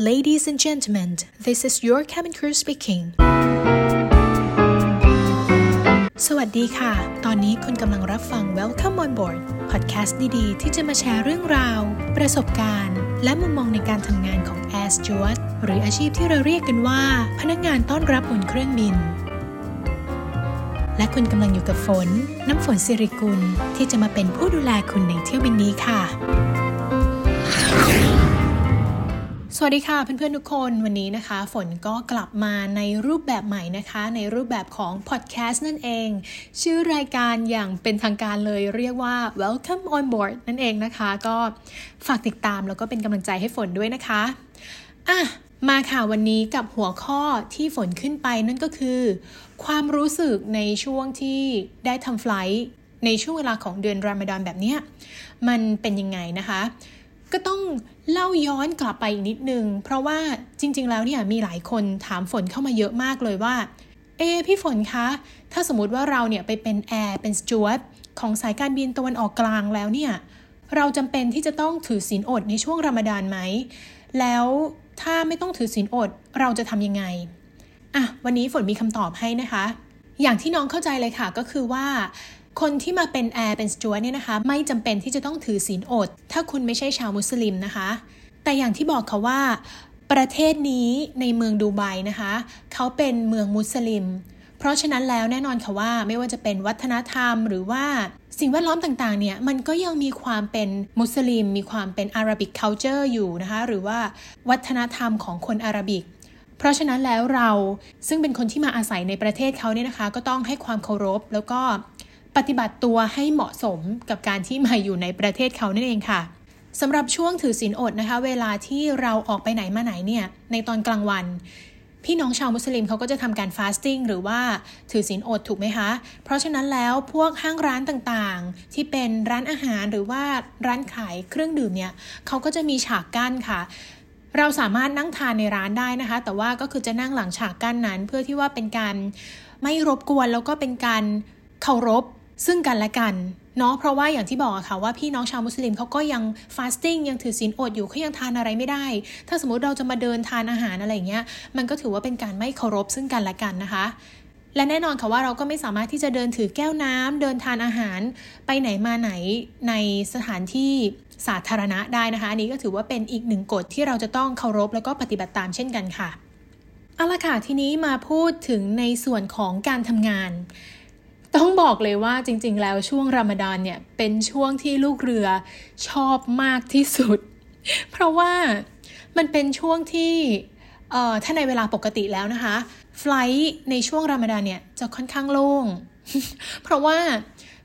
Ladies and gentlemen, this is your cabin crew speaking. สวัสดีค่ะ ตอนนี้คุณกำลังรับฟัง Welcome on board podcast ดีๆ ที่จะมาแชร์เรื่องราว ประสบการณ์ และมุมมองในการทำงานของ Air Steward หรืออาชีพที่เราเรียกกันว่า พนักงานต้อนรับบนเครื่องบิน และคุณกำลังอยู่กับฝน น้ำฝนสิริกุลที่จะมาเป็นผู้ดูแลคุณในเที่ยวบินนี้ค่ะ สวัสดีค่ะเพื่อนๆทุกคนวันนี้นะคะ ฝนก็กลับมาในรูปแบบใหม่นะคะ ในรูปแบบของพอดแคสต์นั่นเอง ชื่อรายการอย่างเป็นทางการเลยเรียกว่า Welcome on board นั่นเองนะคะ ก็ฝากติดตามแล้วก็เป็นกำลังใจให้ฝนด้วยนะคะอะมาค่ะวันนี้กับหัวข้อที่ฝนขึ้นไปนั่นก็คือ ความรู้สึกในช่วงที่ได้ทำไฟล์ในช่วงเวลาของเดือนรอมฎอนแบบเนี้ยมันเป็นยังไงนะคะ ก็ต้องเล่าย้อนกลับไปอีกนิดนึง เพราะว่าจริง ๆ แล้วเนี่ยมีหลายคนถามฝนเข้ามาเยอะมากเลยว่า เอพี่ฝนคะ ถ้าสมมติว่าเราเนี่ยไปเป็นแอร์เป็นสจวตของสายการบินตะวันออกกลางแล้วเนี่ย เราจำเป็นที่จะต้องถือศีลอดในช่วงรอมฎอนไหม แล้วถ้าไม่ต้องถือศีลอดเราจะทำยังไงอะวันนี้ฝนมีคำตอบให้นะคะ อย่างที่น้องเข้าใจเลยค่ะก็คือว่า คนที่มาเป็นแอร์เป็นสจวตเนี่ยนะคะ ไม่จำเป็นที่จะต้องถือศีลอด ถ้าคุณไม่ใช่ชาวมุสลิมนะคะ แต่อย่างที่บอกค่ะว่า ประเทศนี้ในเมืองดูไบนะคะ เขาเป็นเมืองมุสลิม เพราะฉะนั้นแล้วแน่นอนค่ะว่าไม่ว่าจะเป็นวัฒนธรรมหรือว่าสิ่งแวดล้อมต่างๆ เนี่ย มันก็ยังมีความเป็นมุสลิม มีความเป็นอารับิก culture อยู่นะคะ หรือว่าวัฒนธรรมของคนอารับิก เพราะฉะนั้นแล้วเราซึ่งเป็นคนที่มาอาศัยในประเทศเขาเนี่ยนะคะ ก็ต้องให้ความเคารพ แล้วก็ ปฏิบัติตัวให้เหมาะสมกับการที่มาอยู่ในประเทศเขานั่นเองค่ะสำหรับช่วงถือศีลอดนะคะ เวลาที่เราออกไปไหนมาไหนเนี่ยในตอนกลางวัน พี่น้องชาวมุสลิมเขาก็จะทำการฟาสติ้งหรือว่าถือศีลอดถูกไหมคะ เพราะฉะนั้นแล้วพวกห้างร้านต่างๆ ที่เป็นร้านอาหารหรือว่าร้านขายเครื่องดื่มเนี่ยเขาก็จะมีฉากกั้นค่ะเราสามารถนั่งทานในร้านได้นะคะ แต่ว่าก็คือจะนั่งหลังฉากกั้นนั้น เพื่อที่ว่าเป็นการไม่รบกวนแล้วก็เป็นการเคารพ ซึ่งกันและกันเนาะเพราะว่าอย่างที่บอกอะค่ะว่าพี่น้องชาวมุสลิมเขาก็ยังฟาสติ้งยังถือศีลอดอยู่เขายังทานอะไรไม่ได้ ถ้าสมมติเราจะมาเดินทานอาหารอะไรเงี้ยมันก็ถือว่าเป็นการไม่เคารพซึ่งกันและกันนะคะ และแน่นอนค่ะว่าเราก็ไม่สามารถที่จะเดินถือแก้วน้ำเดินทานอาหาร ไปไหนมาไหนในสถานที่สาธารณะได้นะคะอันนี้ก็ถือว่าเป็นอีกหนึ่งกฎที่เราจะต้องเคารพแล้วก็ปฏิบัติตามเช่นกันค่ะเอาละค่ะทีนี้มาพูดถึงในส่วนของการทำงาน ต้องบอกเลยว่าจริง ๆ แล้วช่วงรามฎอนเนี่ยเป็นช่วงที่ลูกเรือชอบมากที่สุด เพราะว่ามันเป็นช่วงที่ถ้าในเวลาปกติแล้วนะคะไฟล์ในช่วงรามฎอนเนี่ยจะค่อนข้างโล่ง เพราะว่า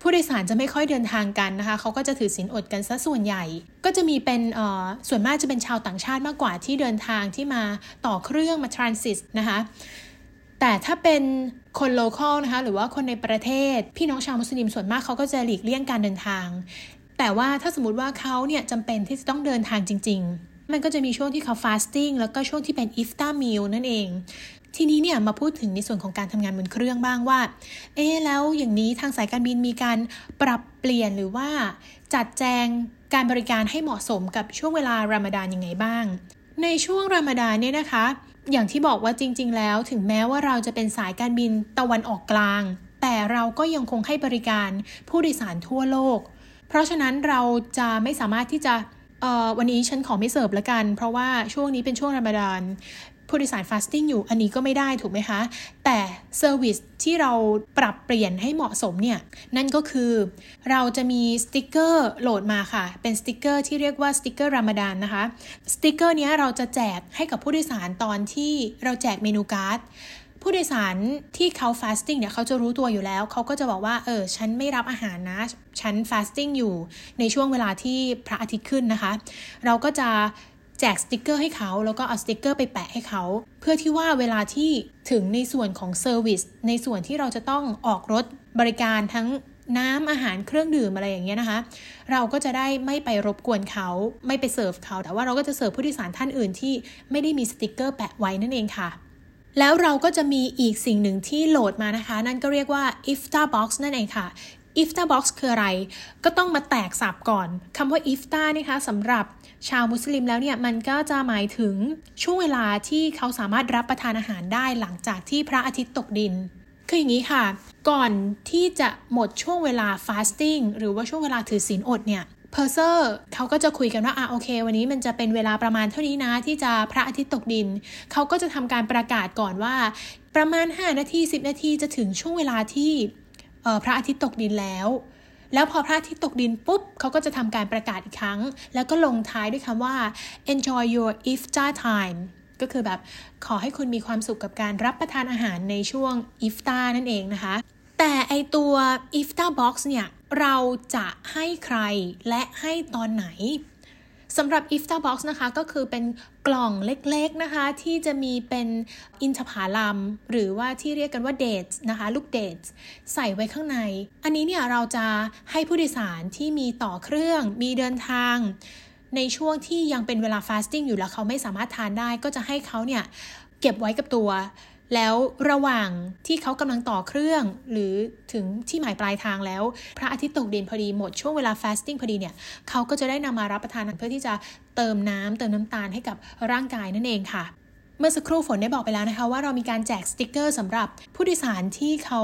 ผู้โดยสารจะไม่ค่อยเดินทางกันนะคะ เขาก็จะถือศีลอดกันซะส่วนใหญ่ ก็จะมีเป็นส่วนมากจะเป็นชาวต่างชาติมากกว่าที่เดินทางที่มาต่อเครื่องมา transit นะคะ แต่ถ้าเป็นคน local นะคะหรือว่าคนในประเทศ พี่น้องชาวมุสลิมส่วนมากเขาก็จะหลีกเลี่ยงการเดินทาง แต่ว่าถ้าสมมติว่าเขาเนี่ยจำเป็นที่จะต้องเดินทางจริง ๆ มันก็จะมีช่วงที่เขา fasting แล้วก็ช่วงที่เป็น Iftar meal นั่นเอง ทีนี้เนี่ยมาพูดถึงในส่วนของการทำงานบนเครื่องบ้างว่า เอ๊แล้วอย่างนี้ทางสายการบินมีการปรับเปลี่ยนหรือว่าจัดแจงการบริการให้เหมาะสมกับช่วงเวลารามฎานยังไงบ้าง ในช่วงรามดานเนี่ยนะคะ อย่างที่บอกว่าจริง ๆ แล้ว ถึงแม้ว่าเราจะเป็นสายการบินตะวันออกกลาง แต่เราก็ยังคงให้บริการผู้โดยสารทั่วโลก เพราะฉะนั้นเราจะไม่สามารถที่จะวันนี้ฉันขอไม่เสิร์ฟละกัน เพราะว่าช่วงนี้เป็นช่วง Ramadan ผู้โดยสาร fasting อยู่อันนี้ก็ไม่ได้ถูกไหมคะ แต่ service ที่เราปรับเปลี่ยนให้เหมาะสมเนี่ย นั่นก็คือเราจะมีสติกเกอร์ load มาค่ะ เป็นสติกเกอร์ที่เรียกว่าสติกเกอร์ Ramadan นะคะสติกเกอร์นี้เราจะแจกให้กับผู้โดยสารตอนที่เราแจก menu card ผู้โดยสารที่เขา fasting เนี่ยเขาจะรู้ตัวอยู่แล้ว เขาก็จะบอกว่า เออ ฉันไม่รับอาหารนะ ฉัน fasting อยู่ในช่วงเวลาที่พระอาทิตย์ขึ้นนะคะ เราก็จะ แจกสติกเกอร์ให้เขาแล้วก็เอาสติกเกอร์ไปแปะให้เขา เพื่อที่ว่าเวลาที่ถึงในส่วนของ service ในส่วนที่เราจะต้องออกรถบริการทั้งน้ำอาหารเครื่องดื่มอะไรอย่างเงี้ยนะคะ เราก็จะได้ไม่ไปรบกวนเขาไม่ไปเสิร์ฟเขา แต่ว่าเราก็จะเสิร์ฟผู้โดยสารท่านอื่นที่ไม่ได้มีสติกเกอร์แปะไว้นั่นเองค่ะ แล้วเราก็จะมีอีกสิ่งหนึ่งที่โหลดมานะคะ นั่นก็เรียกว่า iftar box นั่นเองค่ะ iftar box คืออะไร ก็ต้องมาแตกสับก่อนคำว่า iftar นะคะสำหรับชาวมุสลิมแล้วเนี่ย มันก็จะหมายถึงช่วงเวลาที่เขาสามารถรับประทานอาหารได้หลังจากที่พระอาทิตย์ตกดิน คืออย่างนี้ค่ะ ก่อนที่จะหมดช่วงเวลา fasting หรือว่าช่วงเวลาถือศีลอดเนี่ยเพอร์เซอร์เขาก็จะคุยกันว่าอะโอเค วันนี้มันจะเป็นเวลาประมาณเท่านี้นะ ที่จะพระอาทิตย์ตกดิน เขาก็จะทำการประกาศก่อนว่า ประมาณ 5 นาที 10 นาทีจะถึงช่วงเวลาที่ พระอาทิตย์ตกดินแล้ว แล้วพอพระอาทิตย์ตกดินปุ๊บเขาก็จะทำการประกาศอีกครั้ง แล้วก็ลงท้ายด้วยคำว่า enjoy your iftar time ก็คือแบบขอให้คุณมีความสุขกับการรับประทานอาหารในช่วง iftar นั่นเองนะคะ แต่ไอตัว iftar box เนี่ย เราจะให้ใครและให้ตอนไหน สำหรับ iftar box นะคะ ก็คือเป็นกล่องเล็กๆนะคะ ที่จะมีเป็นอินทผลัมหรือว่าที่เรียกกันว่าเดทนะคะ ลูกเดทใส่ไว้ข้างใน อันนี้เนี่ยเราจะให้ผู้โดยสารที่มีต่อเครื่อง มีเดินทาง ในช่วงที่ยังเป็นเวลาฟาสติ้งอยู่แล้วเขาไม่สามารถทานได้ ก็จะให้เขาเนี่ยเก็บไว้กับตัว แล้วระหว่างที่เขากำลังต่อเครื่อง หรือถึงที่หมายปลายทางแล้ว พระอาทิตย์ตกดินพอดีหมดช่วงเวลา fasting พอดีเนี่ยเขาก็จะได้นำมารับประทานเพื่อที่จะเติมน้ำเติมน้ำตาลให้กับร่างกายนั่นเองค่ะเมื่อสักครู่ฝนได้บอกไปแล้วนะคะว่าเรามีการแจกสติกเกอร์สำหรับผู้โดยสารที่เขา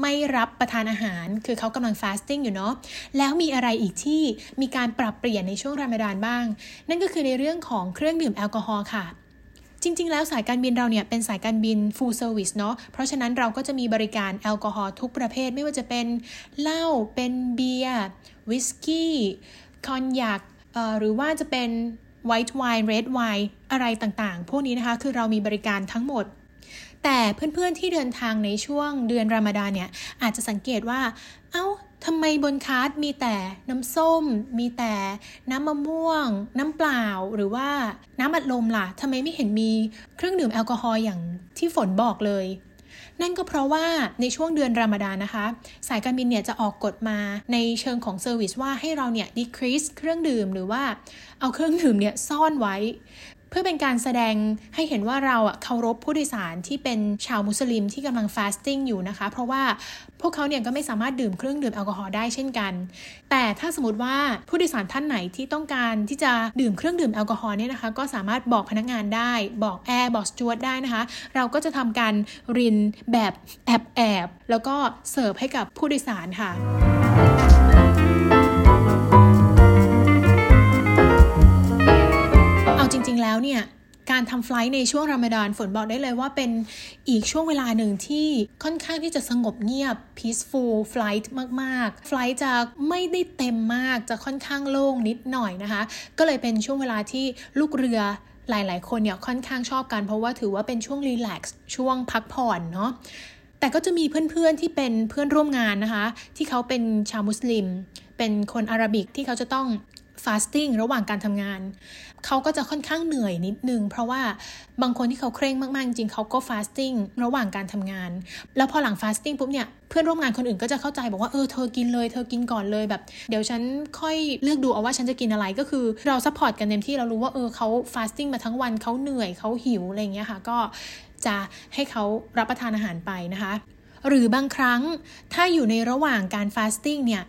ไม่รับประทานอาหาร คือเขากำลัง fasting อยู่เนาะแล้วมีอะไรอีกที่มีการปรับเปลี่ยนในช่วงรามฎานบ้าง นั่นก็คือในเรื่องของเครื่องดื่มแอลกอฮอล์ค่ะ จริง ๆ แล้วสายการบินเราเนี่ยเป็นสายการบิน full service เนาะเพราะฉะนั้นเราก็จะมีบริการแอลกอฮอล์ทุกประเภทไม่ว่าจะเป็นเหล้าเป็นเบียร์วิสกี้คอนยักหรือว่าจะเป็น white wine red wine อะไรต่างๆ พวกนี้นะคะ คือเรามีบริการทั้งหมด แต่เพื่อนๆที่เดินทางในช่วงเดือนรามฎานเนี่ยอาจจะสังเกตว่า เอ้าทำไมบน cart มีแต่น้ำส้ม มีแต่น้ำมะม่วง น้ำเปล่าหรือว่าน้ำอัดลมล่ะทำไมไม่เห็นมีเครื่องดื่มแอลกอฮอล์อย่างที่ฝนบอกเลย นั่นก็เพราะว่าในช่วงเดือนรามฎานนะคะ สายการบินเนี่ยจะออกกฎมาในเชิงของ service ว่าให้เราเนี่ย decrease เครื่องดื่มหรือว่าเอาเครื่องดื่มเนี่ยซ่อนไว้ เพื่อเป็นการแสดงให้เห็นว่าเราเคารพผู้โดยสารที่เป็นชาวมุสลิมที่กำลัง fasting อยู่นะคะ เพราะว่าพวกเขาเนี่ยก็ไม่สามารถดื่มเครื่องดื่มแอลกอฮอล์ได้เช่นกัน แต่ถ้าสมมติว่าผู้โดยสารท่านไหนที่ต้องการที่จะดื่มเครื่องดื่มแอลกอฮอล์เนี่ยนะคะ ก็สามารถบอกพนักงานได้ บอกแอร์บอกสจวตได้นะคะ เราก็จะทำการรินแบบแอบแอบแล้วก็เสิร์ฟให้กับผู้โดยสารค่ะ จริงแล้วเนี่ยการทำไฟล์ในช่วงรามฎานฝนบอกได้เลยว่าเป็นอีกช่วงเวลาหนึ่งที่ค่อนข้างที่จะสงบเงียบ peaceful flight มากๆ ไฟล์จะไม่ได้เต็มมากจะค่อนข้างโล่งนิดหน่อยนะคะ ก็เลยเป็นช่วงเวลาที่ลูกเรือหลาย ๆ คนเนี่ยค่อนข้างชอบกันเพราะว่าถือว่าเป็นช่วง relax ช่วงพักผ่อนเนาะแต่ก็จะมีเพื่อน ๆ ที่เป็นเพื่อนร่วมงานนะคะ ที่เขาเป็นชาวมุสลิม เป็นคน Arabic ที่เขาจะต้อง fasting ระหว่างการทำงาน เขาก็จะค่อนข้างเหนื่อยนิดนึง เพราะว่าบางคนที่เขาเคร่งมาก ๆ จริงเขาก็ fasting ระหว่างการทำงาน แล้วพอหลัง fasting ปุ๊บเนี่ยเพื่อนร่วมงานคนอื่นก็จะเข้าใจบอกว่าเออเธอกินเลยเธอกินก่อนเลยแบบ เดี๋ยวฉันค่อยเลือกดูเอาว่าฉันจะกินอะไรก็คือเรา support กันเต็มที่เรารู้ว่าเออเขา fasting มาทั้งวันเขาเหนื่อยเขาหิวอะไรเงี้ยค่ะ ก็จะให้เขารับประทานอาหารไปนะคะ หรือบางครั้งถ้าอยู่ในระหว่างการ fasting เนี่ย เ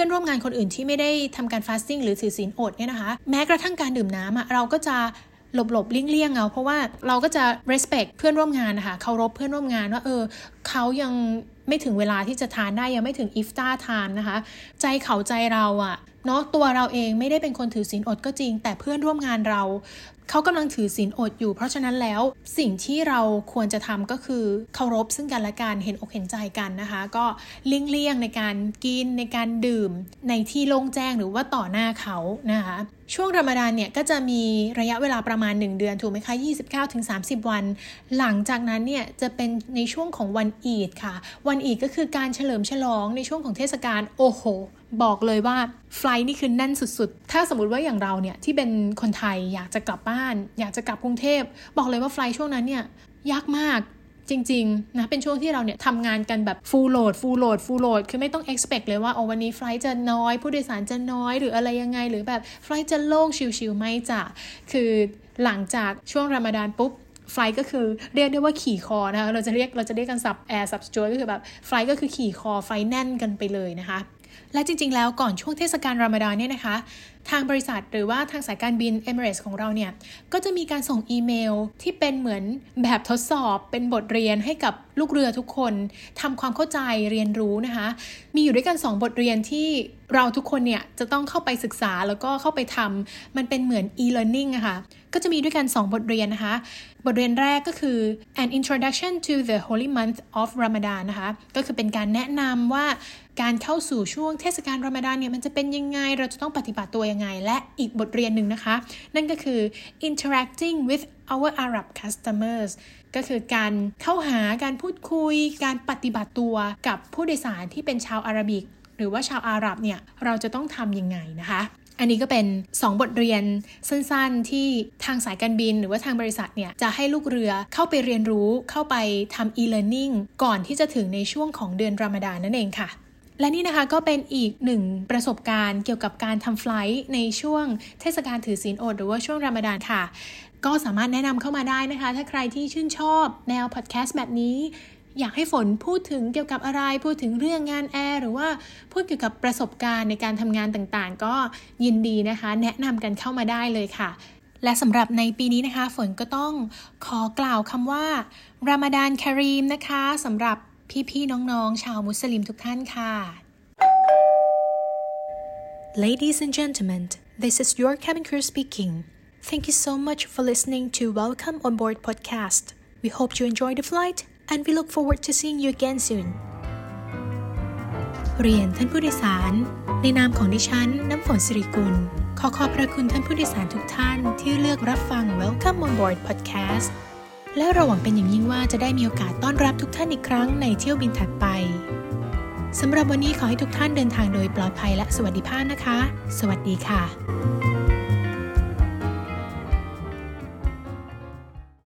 พื่อนร่วมงานคนอื่นที่ไม่ได้ทำการ fasting หรือถือศีลอดเนี่ยนะคะแม้กระทั่งการดื่มน้ำอะเราก็จะหลบหลบเลี่ยงๆเอาเพราะว่าเราก็จะ respect เพื่อนร่วมงานนะคะเคารพเพื่อนร่วมงานว่าเออเขายังไม่ถึงเวลาที่จะทานได้ยังไม่ถึง iftar time นะคะ ใจเขาใจเราอะเนาะตัวเราเองไม่ได้เป็นคนถือศีลอดก็จริง แต่เพื่อนร่วมงานเรา เขากำลังถือศีลอดอยู่ เพราะฉะนั้นแล้วสิ่งที่เราควรจะทำก็คือเคารพซึ่งกันและกันเห็นอกเห็นใจกันนะคะ ก็เลี่ยงๆในการกินในการดื่มในที่โล่งแจ้งหรือว่าต่อหน้าเขานะคะ ช่วงรามฎานเนี่ยก็จะมีระยะเวลาประมาณ 1 เดือนถูกไหมคะ 29-30 วัน หลังจากนั้นเนี่ยจะเป็นในช่วงของวันอีดค่ะ วันอีดก็คือการเฉลิมฉลองในช่วงของเทศกาลโอ้โห บอกเลยว่าไฟล์นี่คือแน่นสุดๆ ถ้าสมมติว่าอย่างเราเนี่ยที่เป็นคนไทยอยากจะกลับบ้าน อยากจะกลับกรุงเทพ บอกเลยว่าไฟล์ช่วงนั้นเนี่ยยากมาก จริงๆนะเป็นช่วงที่เราเนี่ยทำงานกันแบบ full load full load full load คือไม่ต้อง expect เลยว่าโอ้วันนี้ไฟล์จะน้อย ผู้โดยสารจะน้อยหรืออะไรยังไง หรือแบบไฟล์จะโล่งชิวๆไหมจ๊ะคือหลังจากช่วงรามฎานปุ๊บไฟก็คือเรียกได้ว่าขี่คอนะคะเราจะเรียกเราจะเรียกกันศัพท์แอร์ศัพท์สจ๊วตก็คือแบบไฟก็คือขี่คอไฟแน่นกันไปเลยนะคะ และจริง ๆ แล้วก่อนช่วงเทศกาลรอมฎอนเนี่ยนะคะทางบริษัทหรือว่าทางสายการบิน Emirates ของเราเนี่ย ก็จะมีการส่งอีเมลที่เป็นเหมือนแบบทดสอบเป็นบทเรียนให้กับลูกเรือทุกคนทำความเข้าใจเรียนรู้นะคะ มีอยู่ด้วยกัน 2 บทเรียนที่เราทุกคนเนี่ย จะต้องเข้าไปศึกษาแล้วก็เข้าไปทำมันเป็นเหมือน e-learning อะคะก็จะมีด้วยกัน 2 บทเรียนนะคะ บทเรียนแรกก็คือ an introduction to the holy month of Ramadan นะคะ ก็คือเป็นการแนะนำว่าการเข้าสู่ช่วงเทศกาลรอมฎอนเนี่ย มันจะเป็นยังไง เราจะต้องปฏิบัติตัวยังไง และอีกบทเรียนหนึ่งนะคะ นั่นก็คือ interacting with our Arab customers ก็คือการเข้าหาการพูดคุย การปฏิบัติตัวกับผู้โดยสารที่เป็นชาวอาหรับิก หรือว่าชาวอาหรับเนี่ย เราจะต้องทำยังไงนะคะอันนี้ก็เป็น 2 บทเรียนสั้นๆ ที่ทางสายการบินหรือว่าทางบริษัทเนี่ยจะให้ลูกเรือเข้าไปเรียนรู้เข้าไปทำ e-learning ก่อนที่จะถึงในช่วงของเดือนรอมฎานนั่นเองค่ะ และนี่นะคะก็เป็นอีกหนึ่งประสบการณ์เกี่ยวกับการทำไฟล์ในช่วงเทศกาลถือศีลอดหรือว่าช่วงรามฎานค่ะ ก็สามารถแนะนำเข้ามาได้นะคะ ถ้าใครที่ชื่นชอบแนวพอดแคสต์แบบนี้ อยากให้ฝนพูดถึงเกี่ยวกับอะไร พูดถึงเรื่องงานแอร์หรือว่าพูดเกี่ยวกับประสบการณ์ในการทำงานต่างๆ ก็ยินดีนะคะ แนะนำกันเข้ามาได้เลยค่ะและสำหรับในปีนี้นะคะ ฝนก็ต้องขอกล่าวคำว่า รามฎานคารีมนะคะสำหรับ พี่ๆน้องๆ ชาวมุสลิมทุกท่านค่ะ Ladies and gentlemen, this is your cabin crew speaking. Thank you so much for listening to Welcome on Board podcast. We hope you enjoy the flight and we look forward to seeing you again soon. เรียนท่านผู้โดยสาร ในนามของดิฉัน น้ำฝนสิริกุล ขอขอบพระคุณท่านผู้โดยสารทุกท่านที่เลือกรับฟัง Welcome on Board podcast และเราหวังเป็นอย่างยิ่งว่าจะได้มีโอกาสต้อนรับทุกท่านอีกครั้งในเที่ยวบินถัดไปสำหรับวันนี้ขอให้ทุกท่านเดินทางโดยปลอดภัยและสวัสดิภาพนะคะ สวัสดีค่ะ